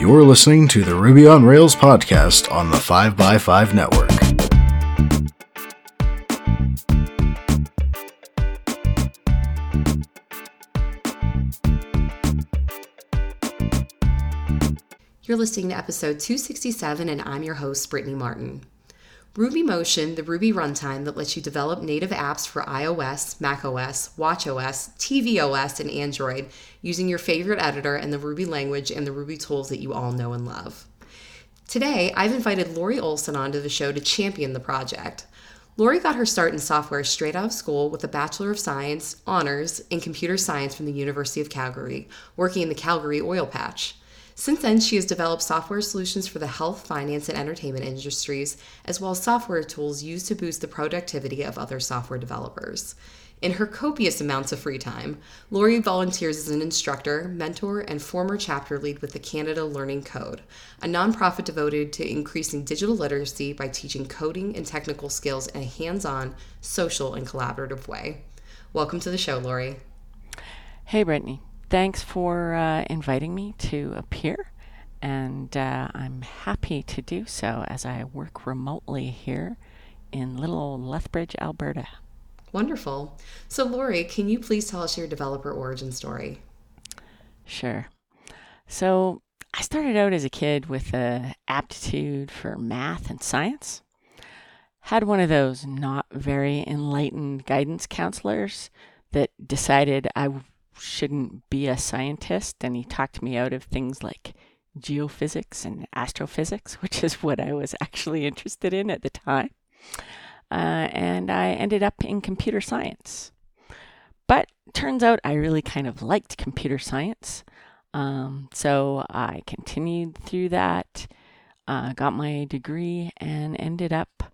You're listening to the Ruby on Rails podcast on the 5by5 network. You're listening to episode 267, and I'm your host, Brittany Martin. Ruby Motion, the Ruby runtime that lets you develop native apps for iOS, macOS, watchOS, tvOS, and Android using your favorite editor and the Ruby language and the Ruby tools that you all know and love. Today, I've invited Lori Olson onto the show to champion the project. Lori got her start in software straight out of school with a Bachelor of Science honors in computer science from the University of Calgary, working in the Calgary oil patch. Since then, she has developed software solutions for the health, finance, and entertainment industries, as well as software tools used to boost the productivity of other software developers. In her copious amounts of free time, Lori volunteers as an instructor, mentor, and former chapter lead with the Canada Learning Code, a nonprofit devoted to increasing digital literacy by teaching coding and technical skills in a hands on, social, and collaborative way. Welcome to the show, Lori. Hey, Brittany thanks for uh, inviting me to appear, and uh, I'm happy to do so as I work remotely here in little old Lethbridge, Alberta. Wonderful. So, Lori, can you please tell us your developer origin story? Sure. So, I started out as a kid with an aptitude for math and science. Had one of those not very enlightened guidance counselors that decided I shouldn't be a scientist, and he talked me out of things like geophysics and astrophysics, which is what I was actually interested in at the time. Uh, and I ended up in computer science. But turns out I really kind of liked computer science. Um, so I continued through that, uh, got my degree, and ended up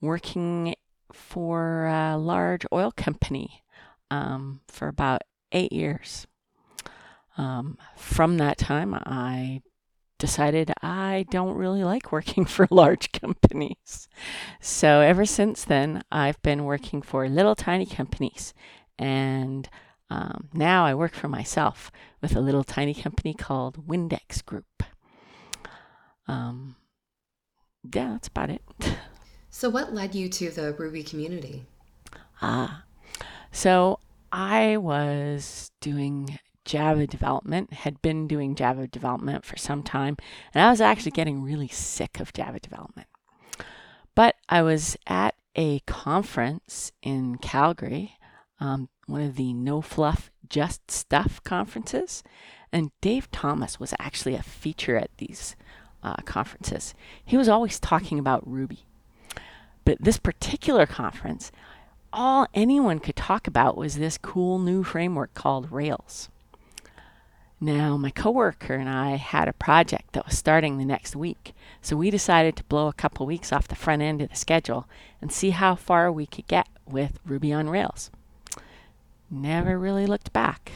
working for a large oil company um, for about eight years. Um, from that time, I decided I don't really like working for large companies. So ever since then, I've been working for little tiny companies. And um, now I work for myself with a little tiny company called WNDX Group. Um, yeah, that's about it. So, what led you to the Ruby community? Ah, so I was doing Java development, had been doing Java development for some time, and I was actually getting really sick of Java development. But I was at a conference in Calgary, um, one of the No Fluff Just Stuff conferences, and Dave Thomas was actually a feature at these uh, conferences. He was always talking about Ruby. But this particular conference, all anyone could talk about was this cool new framework called Rails. Now, my coworker and I had a project that was starting the next week, so we decided to blow a couple weeks off the front end of the schedule and see how far we could get with Ruby on Rails. Never really looked back.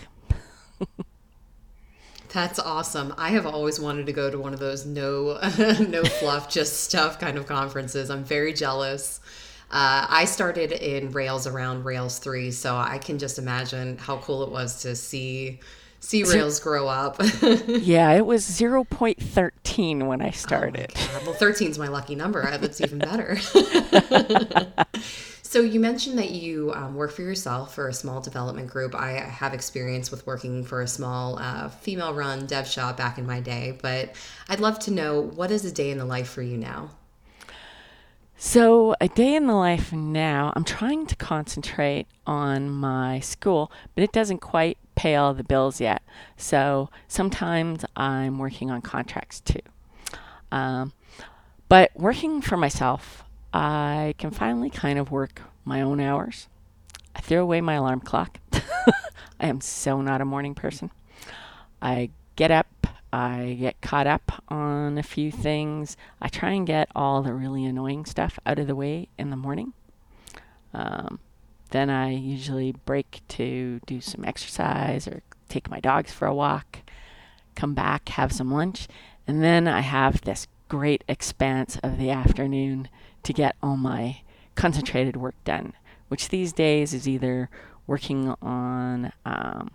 That's awesome. I have always wanted to go to one of those no no fluff just stuff kind of conferences. I'm very jealous. Uh, I started in Rails around Rails 3, so I can just imagine how cool it was to see see Rails grow up. yeah, it was 0.13 when I started. Oh well, 13 is my lucky number. That's even better. so you mentioned that you um, work for yourself for a small development group. I have experience with working for a small uh, female-run dev shop back in my day, but I'd love to know what is a day in the life for you now? So, a day in the life now, I'm trying to concentrate on my school, but it doesn't quite pay all the bills yet. So, sometimes I'm working on contracts too. Um, but working for myself, I can finally kind of work my own hours. I threw away my alarm clock. I am so not a morning person. I get up I get caught up on a few things. I try and get all the really annoying stuff out of the way in the morning. Um, then I usually break to do some exercise or take my dogs for a walk, come back, have some lunch, and then I have this great expanse of the afternoon to get all my concentrated work done, which these days is either working on um,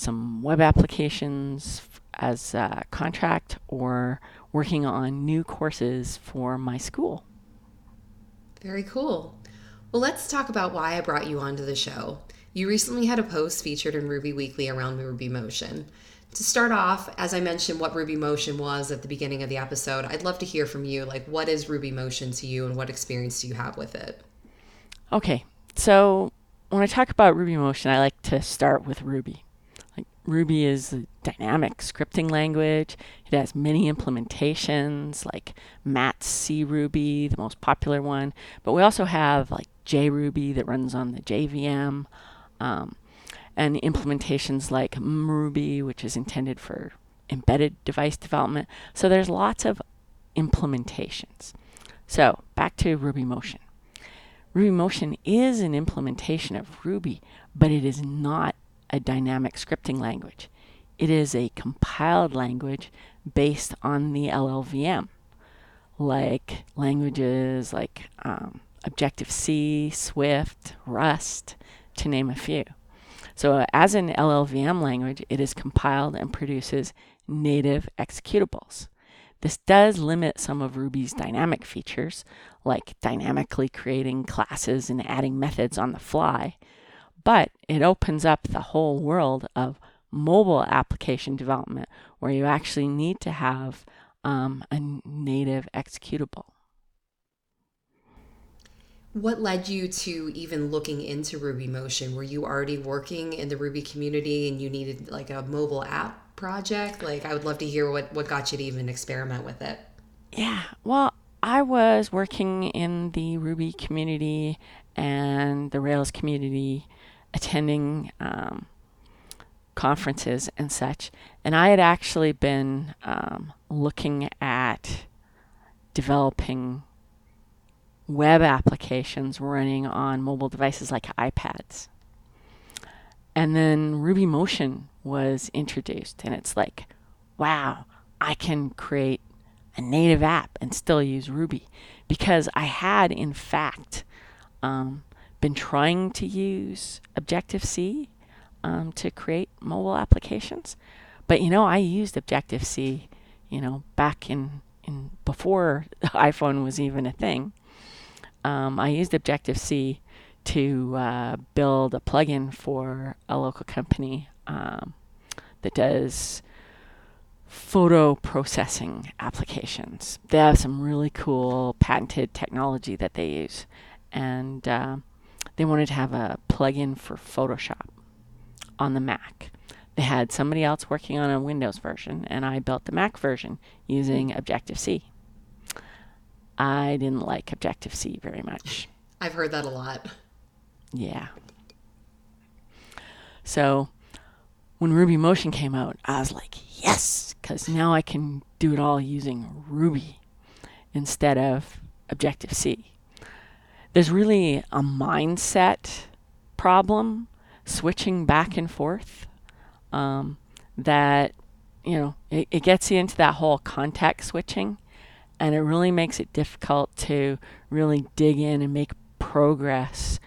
some web applications as a contract or working on new courses for my school. Very cool. Well, let's talk about why I brought you onto the show. You recently had a post featured in Ruby Weekly around Ruby Motion. To start off, as I mentioned what Ruby Motion was at the beginning of the episode, I'd love to hear from you. Like, what is Ruby Motion to you and what experience do you have with it? Okay, so when I talk about Ruby Motion, I like to start with Ruby. Ruby is a dynamic scripting language. It has many implementations, like Matz's C Ruby, the most popular one. But we also have like JRuby that runs on the JVM, um, and implementations like MRuby, which is intended for embedded device development. So there's lots of implementations. So back to Ruby Motion. Ruby Motion is an implementation of Ruby, but it is not a dynamic scripting language. It is a compiled language based on the LLVM, like languages like um, Objective C, Swift, Rust, to name a few. So, as an LLVM language, it is compiled and produces native executables. This does limit some of Ruby's dynamic features, like dynamically creating classes and adding methods on the fly, but it opens up the whole world of mobile application development where you actually need to have um, a native executable. What led you to even looking into Ruby Motion? Were you already working in the Ruby community and you needed like a mobile app project? Like, I would love to hear what, what got you to even experiment with it. Yeah, well, I was working in the Ruby community and the Rails community, attending um, conferences and such. And I had actually been um, looking at developing web applications running on mobile devices like iPads. And then Ruby Motion was introduced, and it's like, wow, I can create a native app and still use Ruby because I had, in fact, um, been trying to use Objective C um, to create mobile applications. But you know, I used Objective C, you know, back in, in before the iPhone was even a thing. Um, I used Objective C to uh, build a plugin for a local company um, that does photo processing applications. They have some really cool patented technology that they use, and uh, they wanted to have a plugin for Photoshop on the Mac. They had somebody else working on a Windows version, and I built the Mac version using hmm. Objective C. I didn't like Objective C very much. I've heard that a lot. Yeah. So when Ruby Motion came out, I was like, yes, because now I can do it all using Ruby instead of Objective C. There's really a mindset problem switching back and forth um, that, you know, it, it gets you into that whole context switching and it really makes it difficult to really dig in and make progress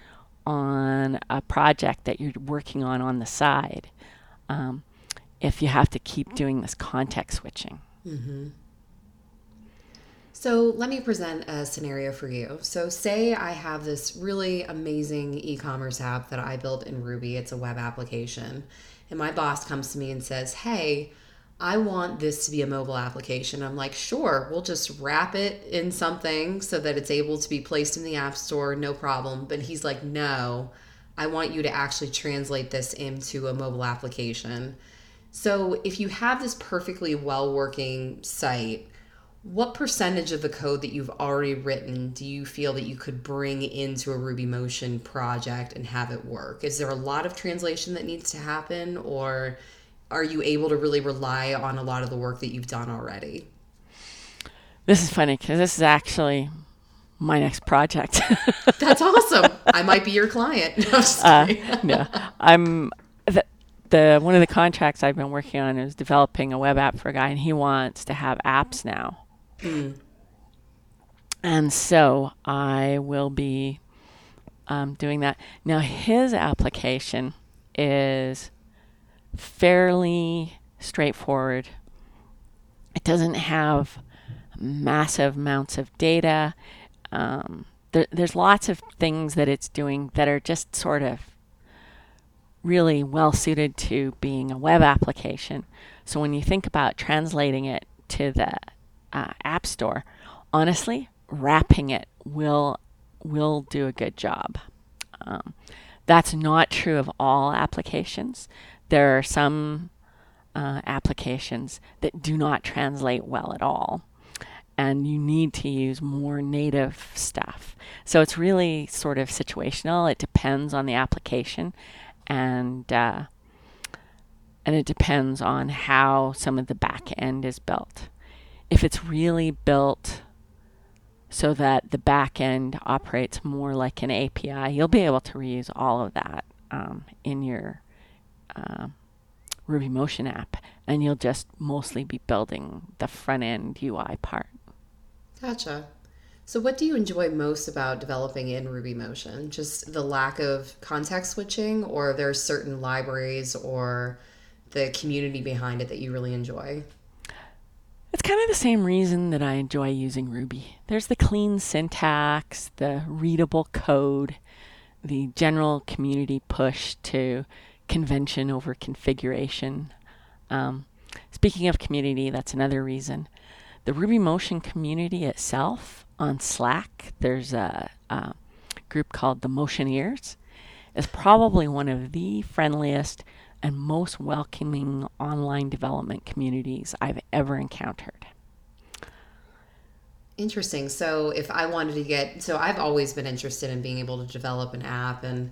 on a project that you're working on on the side um, if you have to keep doing this context switching. Mm-hmm. So let me present a scenario for you. So say I have this really amazing e-commerce app that I built in Ruby. It's a web application. And my boss comes to me and says, "Hey, I want this to be a mobile application." I'm like, "Sure, we'll just wrap it in something so that it's able to be placed in the App Store, no problem." But he's like, "No, I want you to actually translate this into a mobile application." So if you have this perfectly well working site, what percentage of the code that you've already written do you feel that you could bring into a Ruby Motion project and have it work? Is there a lot of translation that needs to happen, or are you able to really rely on a lot of the work that you've done already? This is funny because this is actually my next project. That's awesome. I might be your client. No, uh, no I'm the, the one of the contracts I've been working on is developing a web app for a guy, and he wants to have apps now. Mm. And so I will be um, doing that. Now, his application is fairly straightforward It doesn't have massive amounts of data. Um, there, there's lots of things that it's doing that are just sort of really well suited to being a web application. So when you think about translating it to the uh, App Store, honestly, wrapping it will will do a good job. Um, that's not true of all applications. There are some uh, applications that do not translate well at all, and you need to use more native stuff. So it's really sort of situational. It depends on the application, and uh, and it depends on how some of the back end is built. If it's really built so that the back end operates more like an API, you'll be able to reuse all of that um, in your uh, Ruby Motion app, and you'll just mostly be building the front end UI part. Gotcha. So, what do you enjoy most about developing in Ruby Motion? Just the lack of context switching, or there are certain libraries or the community behind it that you really enjoy? It's kind of the same reason that I enjoy using Ruby. There's the clean syntax, the readable code, the general community push to convention over configuration. Um, speaking of community, that's another reason. The Ruby Motion community itself on Slack, there's a, a group called the Motioneers, is probably one of the friendliest and most welcoming online development communities I've ever encountered. Interesting. So, if I wanted to get, so I've always been interested in being able to develop an app, and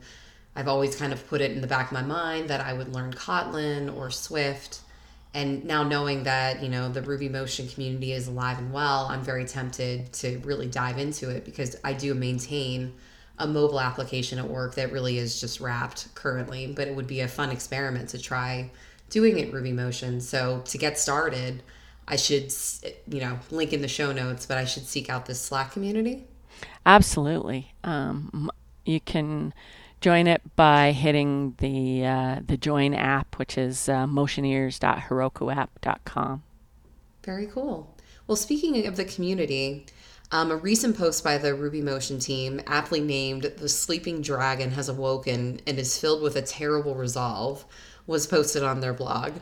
I've always kind of put it in the back of my mind that I would learn Kotlin or Swift. And now knowing that, you know, the Ruby Motion community is alive and well, I'm very tempted to really dive into it because I do maintain a mobile application at work that really is just wrapped currently, but it would be a fun experiment to try doing it Ruby Motion. So to get started, I should, you know, link in the show notes, but I should seek out this Slack community. Absolutely. Um, you can join it by hitting the uh, the join app, which is uh, motioneers.herokuapp.com. Very cool. Well, speaking of the community, um, a recent post by the Ruby Motion team, aptly named The Sleeping Dragon Has Awoken and is filled with a terrible resolve, was posted on their blog.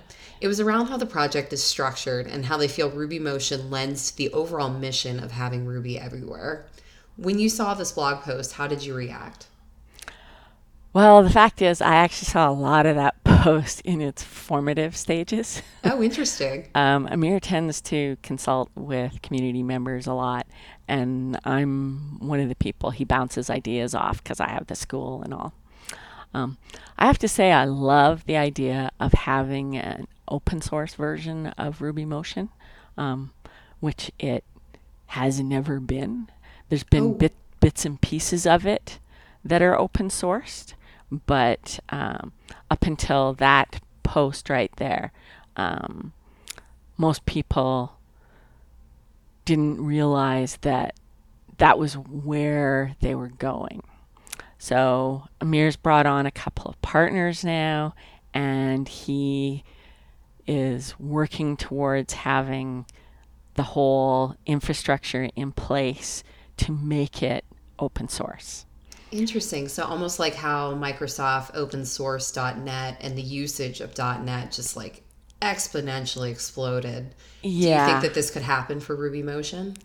It was around how the project is structured and how they feel Ruby Motion lends to the overall mission of having Ruby everywhere. When you saw this blog post, how did you react? Well, the fact is, I actually saw a lot of that post in its formative stages. Oh, interesting. um, Amir tends to consult with community members a lot, and I'm one of the people he bounces ideas off because I have the school and all. Um, I have to say, I love the idea of having an open source version of Ruby Motion, um, which it has never been. There's been oh. bit, bits and pieces of it that are open sourced, but um, up until that post right there, um, most people didn't realize that that was where they were going. So Amir's brought on a couple of partners now, and he is working towards having the whole infrastructure in place to make it open source. Interesting. So almost like how Microsoft open source .NET and the usage of .NET just like exponentially exploded. Yeah. Do you think that this could happen for Ruby Motion?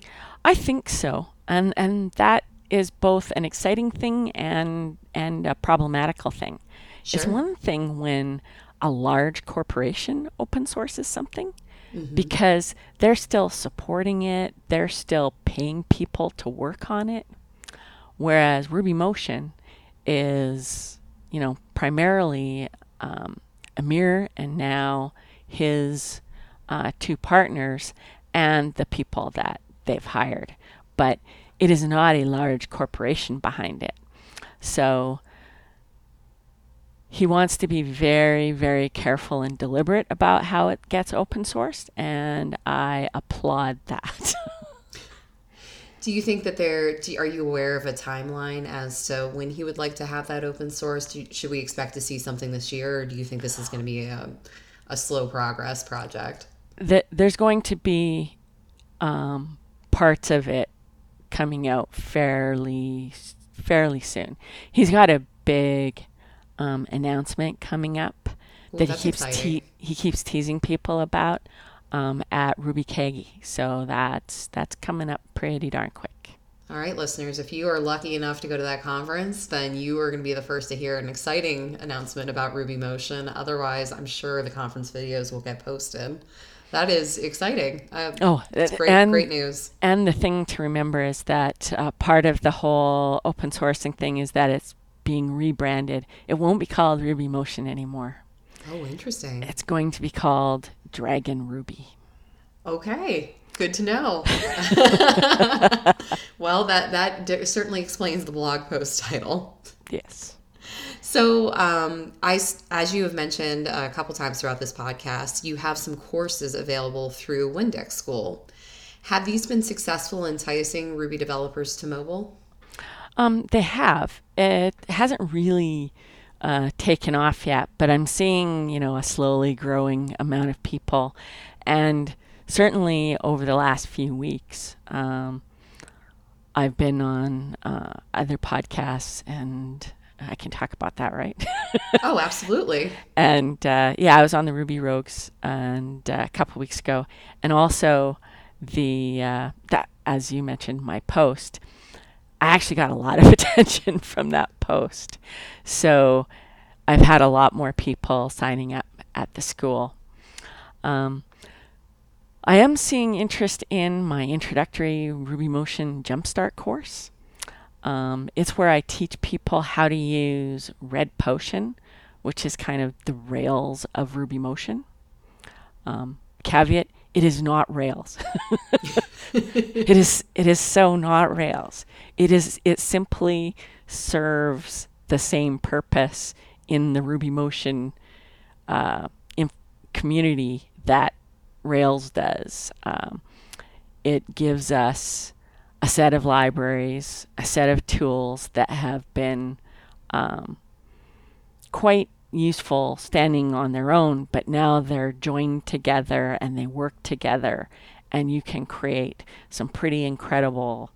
I think so. And and that is both an exciting thing and and a problematical thing. Sure. It's one thing when a large corporation open sources something mm-hmm. because they're still supporting it, they're still paying people to work on it. Whereas Ruby Motion is, you know, primarily um, Amir and now his uh, two partners and the people that they've hired. But it is not a large corporation behind it. So he wants to be very, very careful and deliberate about how it gets open sourced, and I applaud that. Do you think that there? Do, are you aware of a timeline as to when he would like to have that open source? Do, should we expect to see something this year, or do you think this is going to be a, a slow progress project? th- there's going to be um, parts of it coming out fairly fairly soon. He's got a big um, announcement coming up Ooh, that he keeps te- he keeps teasing people about um, at RubyKaigi. So that's that's coming up pretty darn quick. All right, listeners, if you are lucky enough to go to that conference, then you are going to be the first to hear an exciting announcement about Ruby Motion. Otherwise, I'm sure the conference videos will get posted. That is exciting. Uh, Oh, it's great, and great news. and the thing to remember is that uh, part of the whole open sourcing thing is that it's being rebranded. It won't be called Ruby Motion anymore. Oh, interesting. It's going to be called Dragon Ruby. Okay, good to know. well, that that certainly explains the blog post title. Yes. So, um, I, as you have mentioned a couple times throughout this podcast, you have some courses available through WNDX School. Have these been successful in enticing Ruby developers to mobile? Um, they have. It hasn't really uh, taken off yet, but I'm seeing, you know, a slowly growing amount of people. And certainly over the last few weeks, um, I've been on uh, other podcasts, and I can talk about that, right? Oh, absolutely. and uh, yeah, I was on the Ruby Rogues and uh, a couple weeks ago, and also the uh, that as you mentioned, my post. I actually got a lot of attention from that post, so I've had a lot more people signing up at the school. Um, I am seeing interest in my introductory Ruby Motion Jumpstart course. Um, it's where I teach people how to use Red Potion, which is kind of the Rails of Ruby Motion. Um, caveat: It is not Rails. it is. It is so not Rails. It is. It simply serves the same purpose in the Ruby Motion uh, community that Rails does. Um, it gives us a set of libraries, a set of tools that have been um, quite useful standing on their own, but now they're joined together and they work together, and you can create some pretty incredible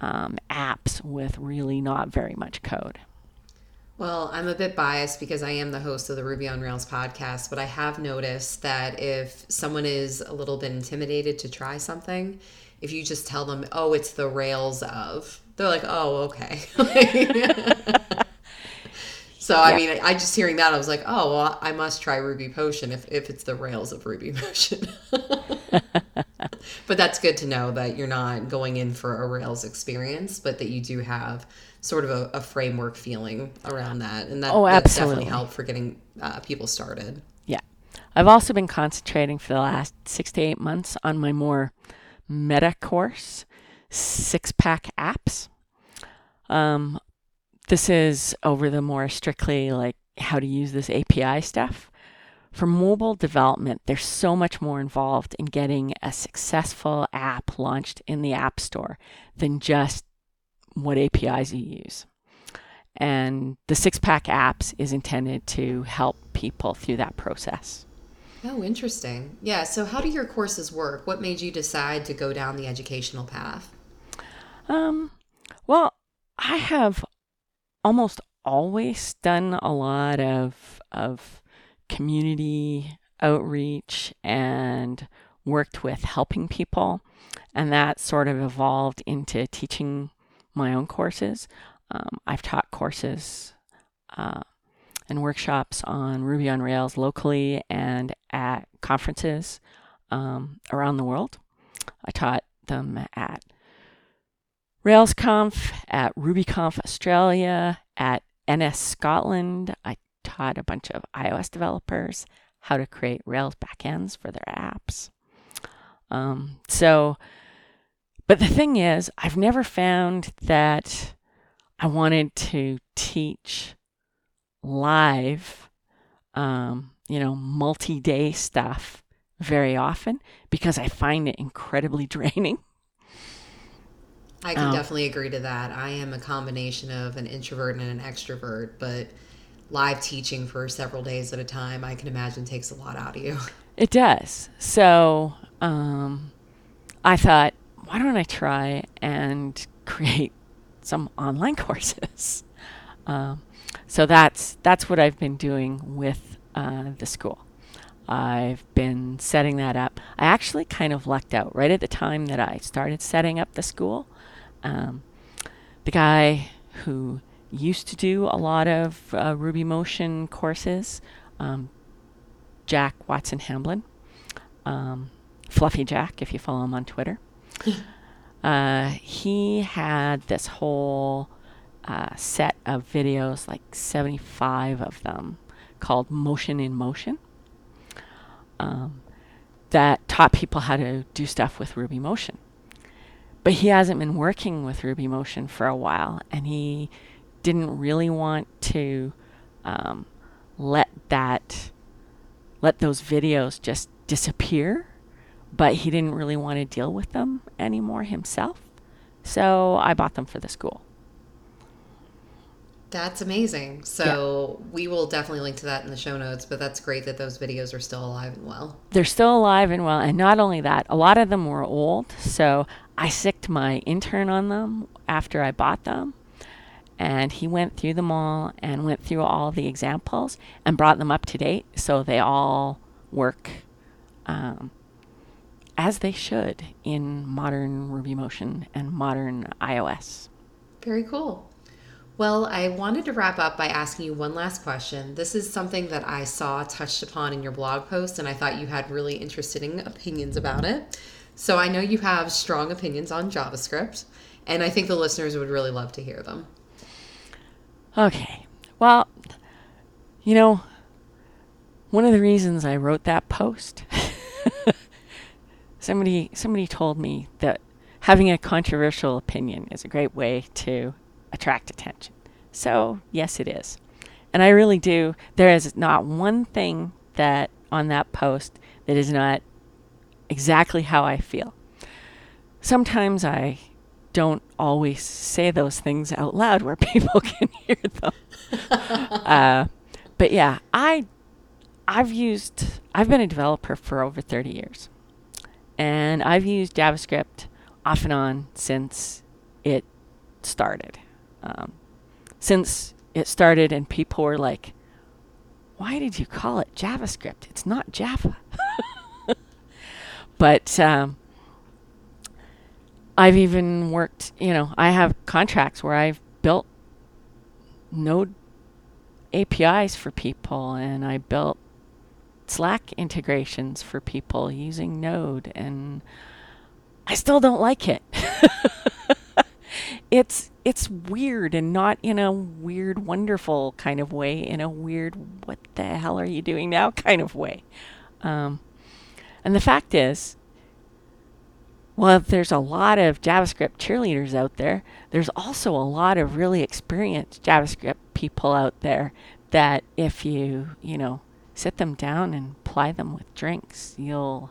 um, apps with really not very much code. Well, I'm a bit biased because I am the host of the Ruby on Rails podcast, but I have noticed that if someone is a little bit intimidated to try something, if you just tell them, oh, it's the Rails of, they're like, oh, okay. so, I mean, I just hearing that, I was like, oh, well, I must try Ruby Potion if, if it's the Rails of Ruby Motion. but that's good to know that you're not going in for a Rails experience, but that you do have sort of a, a framework feeling around that. And that, Oh, that definitely absolutely. help for getting uh, people started. Yeah. I've also been concentrating for the last six to eight months on my more meta course, six pack apps. Um, this is over the more strictly like how to use this API stuff. For mobile development, there's so much more involved in getting a successful app launched in the App Store than just what APIs you use. And the six pack apps is intended to help people through that process. Oh, interesting. Yeah. So, how do your courses work? What made you decide to go down the educational path? Um, well, I have almost always done a lot of of community outreach and worked with helping people, and that sort of evolved into teaching my own courses. Um, I've taught courses uh, and workshops on Ruby on Rails locally and at conferences um, around the world. I taught them at RailsConf, at RubyConf Australia, at NS Scotland. I taught a bunch of iOS developers how to create Rails backends for their apps. Um, so, but the thing is, I've never found that I wanted to teach live, um, you know, multi day stuff very often because I find it incredibly draining. I can Oh. definitely agree to that. I am a combination of an introvert and an extrovert, but live teaching for several days at a time, I can imagine takes a lot out of you. It does. So um, I thought, why don't I try and create some online courses? Um, so that's that's what I've been doing with uh, the school. I've been setting that up. I actually kind of lucked out right at the time that I started setting up the school. Um, the guy who used to do a lot of uh, Ruby Motion courses, um, Jack Watson Hamblin, um, Fluffy Jack, if you follow him on Twitter. uh, he had this whole uh, set of videos, like 75 of them, called Motion in Motion, um, that taught people how to do stuff with Ruby Motion. But he hasn't been working with Ruby Motion for a while, and he didn't really want to um, let that let those videos just disappear, but he didn't really want to deal with them anymore himself. So I bought them for the school. That's amazing. So yeah. we will definitely link to that in the show notes, but that's great that those videos are still alive and well. They're still alive and well. And not only that, a lot of them were old. So I sicked my intern on them after I bought them. And he went through them all and went through all the examples and brought them up to date. So they all work um, as they should in modern Ruby Motion and modern iOS. Very cool. Well, I wanted to wrap up by asking you one last question. This is something that I saw touched upon in your blog post, and I thought you had really interesting opinions about it. So I know you have strong opinions on JavaScript, and I think the listeners would really love to hear them. Okay. Well, you know, one of the reasons I wrote that post, somebody somebody told me that having a controversial opinion is a great way to attract attention. So, yes, it is. And I really do. There is not one thing that on that post that is not exactly how I feel. Sometimes I don't always say those things out loud where people can hear them. uh, but yeah, I I've used I've been a developer for over 30 years. And I've used JavaScript off and on since it started um, since it started and people were like, why did you call it JavaScript? It's not Java. but um, I've even worked, you know, I have contracts where I've built Node APIs for people and I built Slack integrations for people using Node and I still don't like it. it's it's weird and not in a weird wonderful kind of way in a weird what the hell are you doing now kind of way um, and the fact is well there's a lot of javascript cheerleaders out there there's also a lot of really experienced javascript people out there that if you you know sit them down and ply them with drinks you'll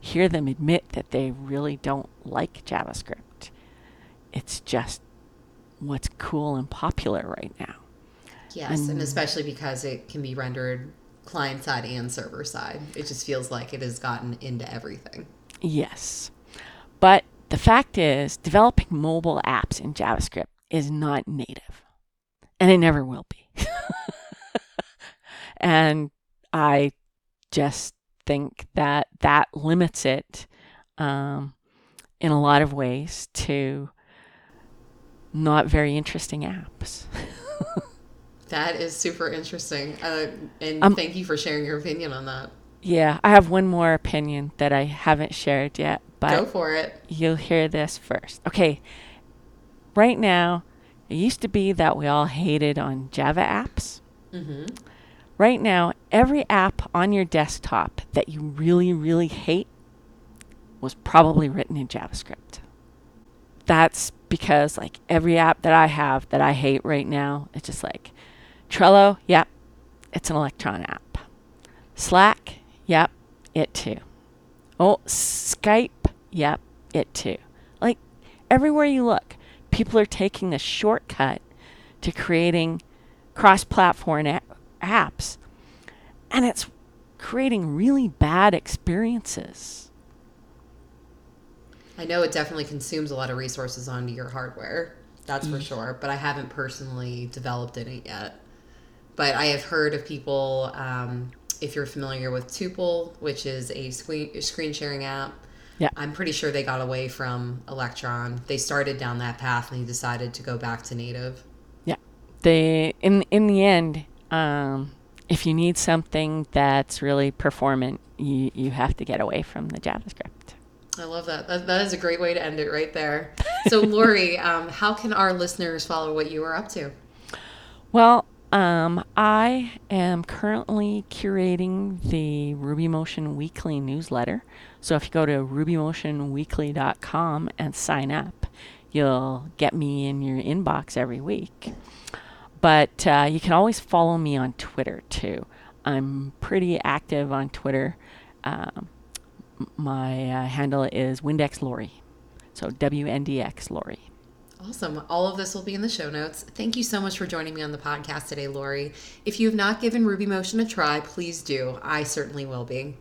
hear them admit that they really don't like javascript it's just what's cool and popular right now. Yes, and, and especially because it can be rendered client side and server side. It just feels like it has gotten into everything. Yes. But the fact is, developing mobile apps in JavaScript is not native, and it never will be. and I just think that that limits it um, in a lot of ways to not very interesting apps. that is super interesting. Uh, and um, thank you for sharing your opinion on that. Yeah, I have one more opinion that I haven't shared yet, but go for it. You'll hear this first. Okay. Right now, it used to be that we all hated on Java apps. Mm-hmm. Right now, every app on your desktop that you really, really hate was probably written in JavaScript. That's because like every app that I have that I hate right now, it's just like Trello, yep, it's an Electron app. Slack, yep, it too. Oh, Skype, yep, it too. Like everywhere you look, people are taking the shortcut to creating cross-platform a- apps. And it's creating really bad experiences. I know it definitely consumes a lot of resources onto your hardware. That's Mm. for sure. But I haven't personally developed in it yet. But I have heard of people, um, if you're familiar with Tuple, which is a screen, screen sharing app, Yeah. I'm pretty sure they got away from Electron. They started down that path and they decided to go back to native. Yeah. They in in the end, um, if you need something that's really performant, you, you have to get away from the JavaScript. I love that. that. That is a great way to end it right there. So, Lori, um, how can our listeners follow what you are up to? Well, um, I am currently curating the RubyMotion Weekly newsletter. So if you go to rubymotionweekly.com and sign up, you'll get me in your inbox every week. But uh, you can always follow me on Twitter too. I'm pretty active on Twitter. Um, my uh, handle is Windex Lori. So WNDX Lori. Awesome. All of this will be in the show notes. Thank you so much for joining me on the podcast today, Lori. If you have not given Ruby Motion a try, please do. I certainly will be.